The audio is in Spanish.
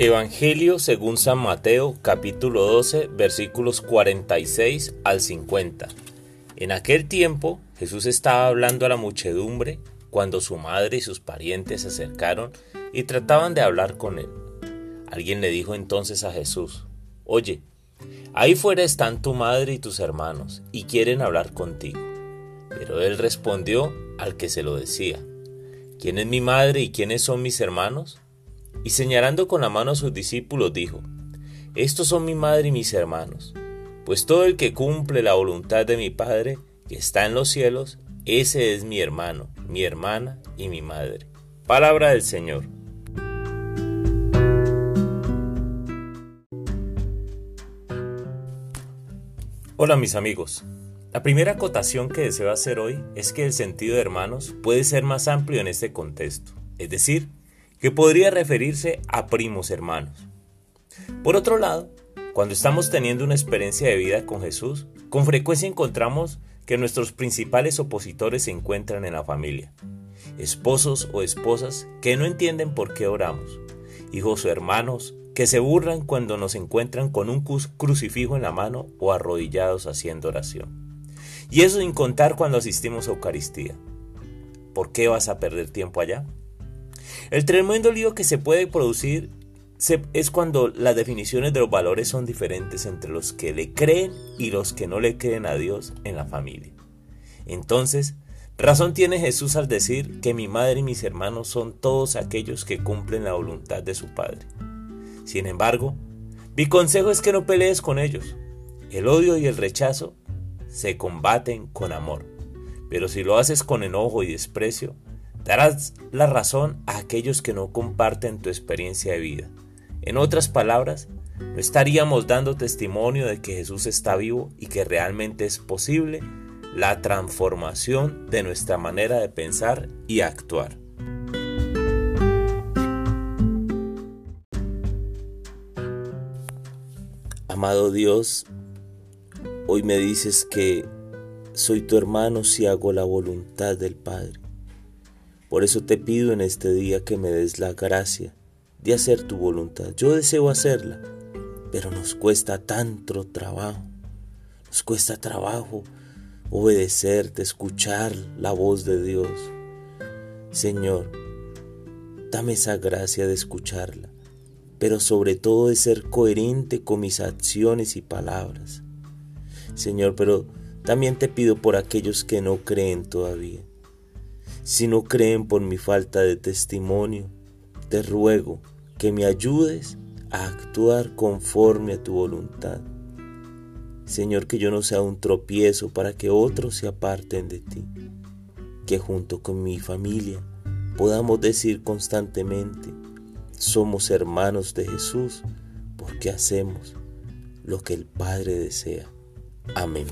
Evangelio según San Mateo capítulo 12 versículos 46 al 50. En aquel tiempo Jesús estaba hablando a la muchedumbre cuando su madre y sus parientes se acercaron y trataban de hablar con él. Alguien le dijo entonces a Jesús, Oye, ahí fuera están tu madre y tus hermanos y quieren hablar contigo. Pero él respondió al que se lo decía, ¿quién es mi madre y quiénes son mis hermanos? Y señalando con la mano a sus discípulos dijo, Estos son mi madre y mis hermanos, pues todo el que cumple la voluntad de mi Padre, que está en los cielos, ese es mi hermano, mi hermana y mi madre. Palabra del Señor. Hola mis amigos. La primera acotación que deseo hacer hoy es que el sentido de hermanos puede ser más amplio en este contexto, es decir, que podría referirse a primos hermanos. Por otro lado, cuando estamos teniendo una experiencia de vida con Jesús, con frecuencia encontramos que nuestros principales opositores se encuentran en la familia. Esposos o esposas que no entienden por qué oramos. Hijos o hermanos que se burlan cuando nos encuentran con un crucifijo en la mano o arrodillados haciendo oración. Y eso sin contar cuando asistimos a Eucaristía. ¿Por qué vas a perder tiempo allá? El tremendo lío que se puede producir es cuando las definiciones de los valores son diferentes entre los que le creen y los que no le creen a Dios en la familia. Entonces, razón tiene Jesús al decir que mi madre y mis hermanos son todos aquellos que cumplen la voluntad de su Padre. Sin embargo, mi consejo es que no pelees con ellos. El odio y el rechazo se combaten con amor. Pero si lo haces con enojo y desprecio, Darás la razón a aquellos que no comparten tu experiencia de vida. En otras palabras, no estaríamos dando testimonio de que Jesús está vivo y que realmente es posible la transformación de nuestra manera de pensar y actuar. Amado Dios, hoy me dices que soy tu hermano si hago la voluntad del Padre. Por eso te pido en este día que me des la gracia de hacer tu voluntad. Yo deseo hacerla, pero nos cuesta tanto trabajo. Nos cuesta trabajo obedecerte, escuchar la voz de Dios. Señor, dame esa gracia de escucharla, pero sobre todo de ser coherente con mis acciones y palabras. Señor, pero también te pido por aquellos que no creen todavía. Si no creen por mi falta de testimonio, te ruego que me ayudes a actuar conforme a tu voluntad. Señor, que yo no sea un tropiezo para que otros se aparten de ti. Que junto con mi familia podamos decir constantemente, somos hermanos de Jesús porque hacemos lo que el Padre desea. Amén.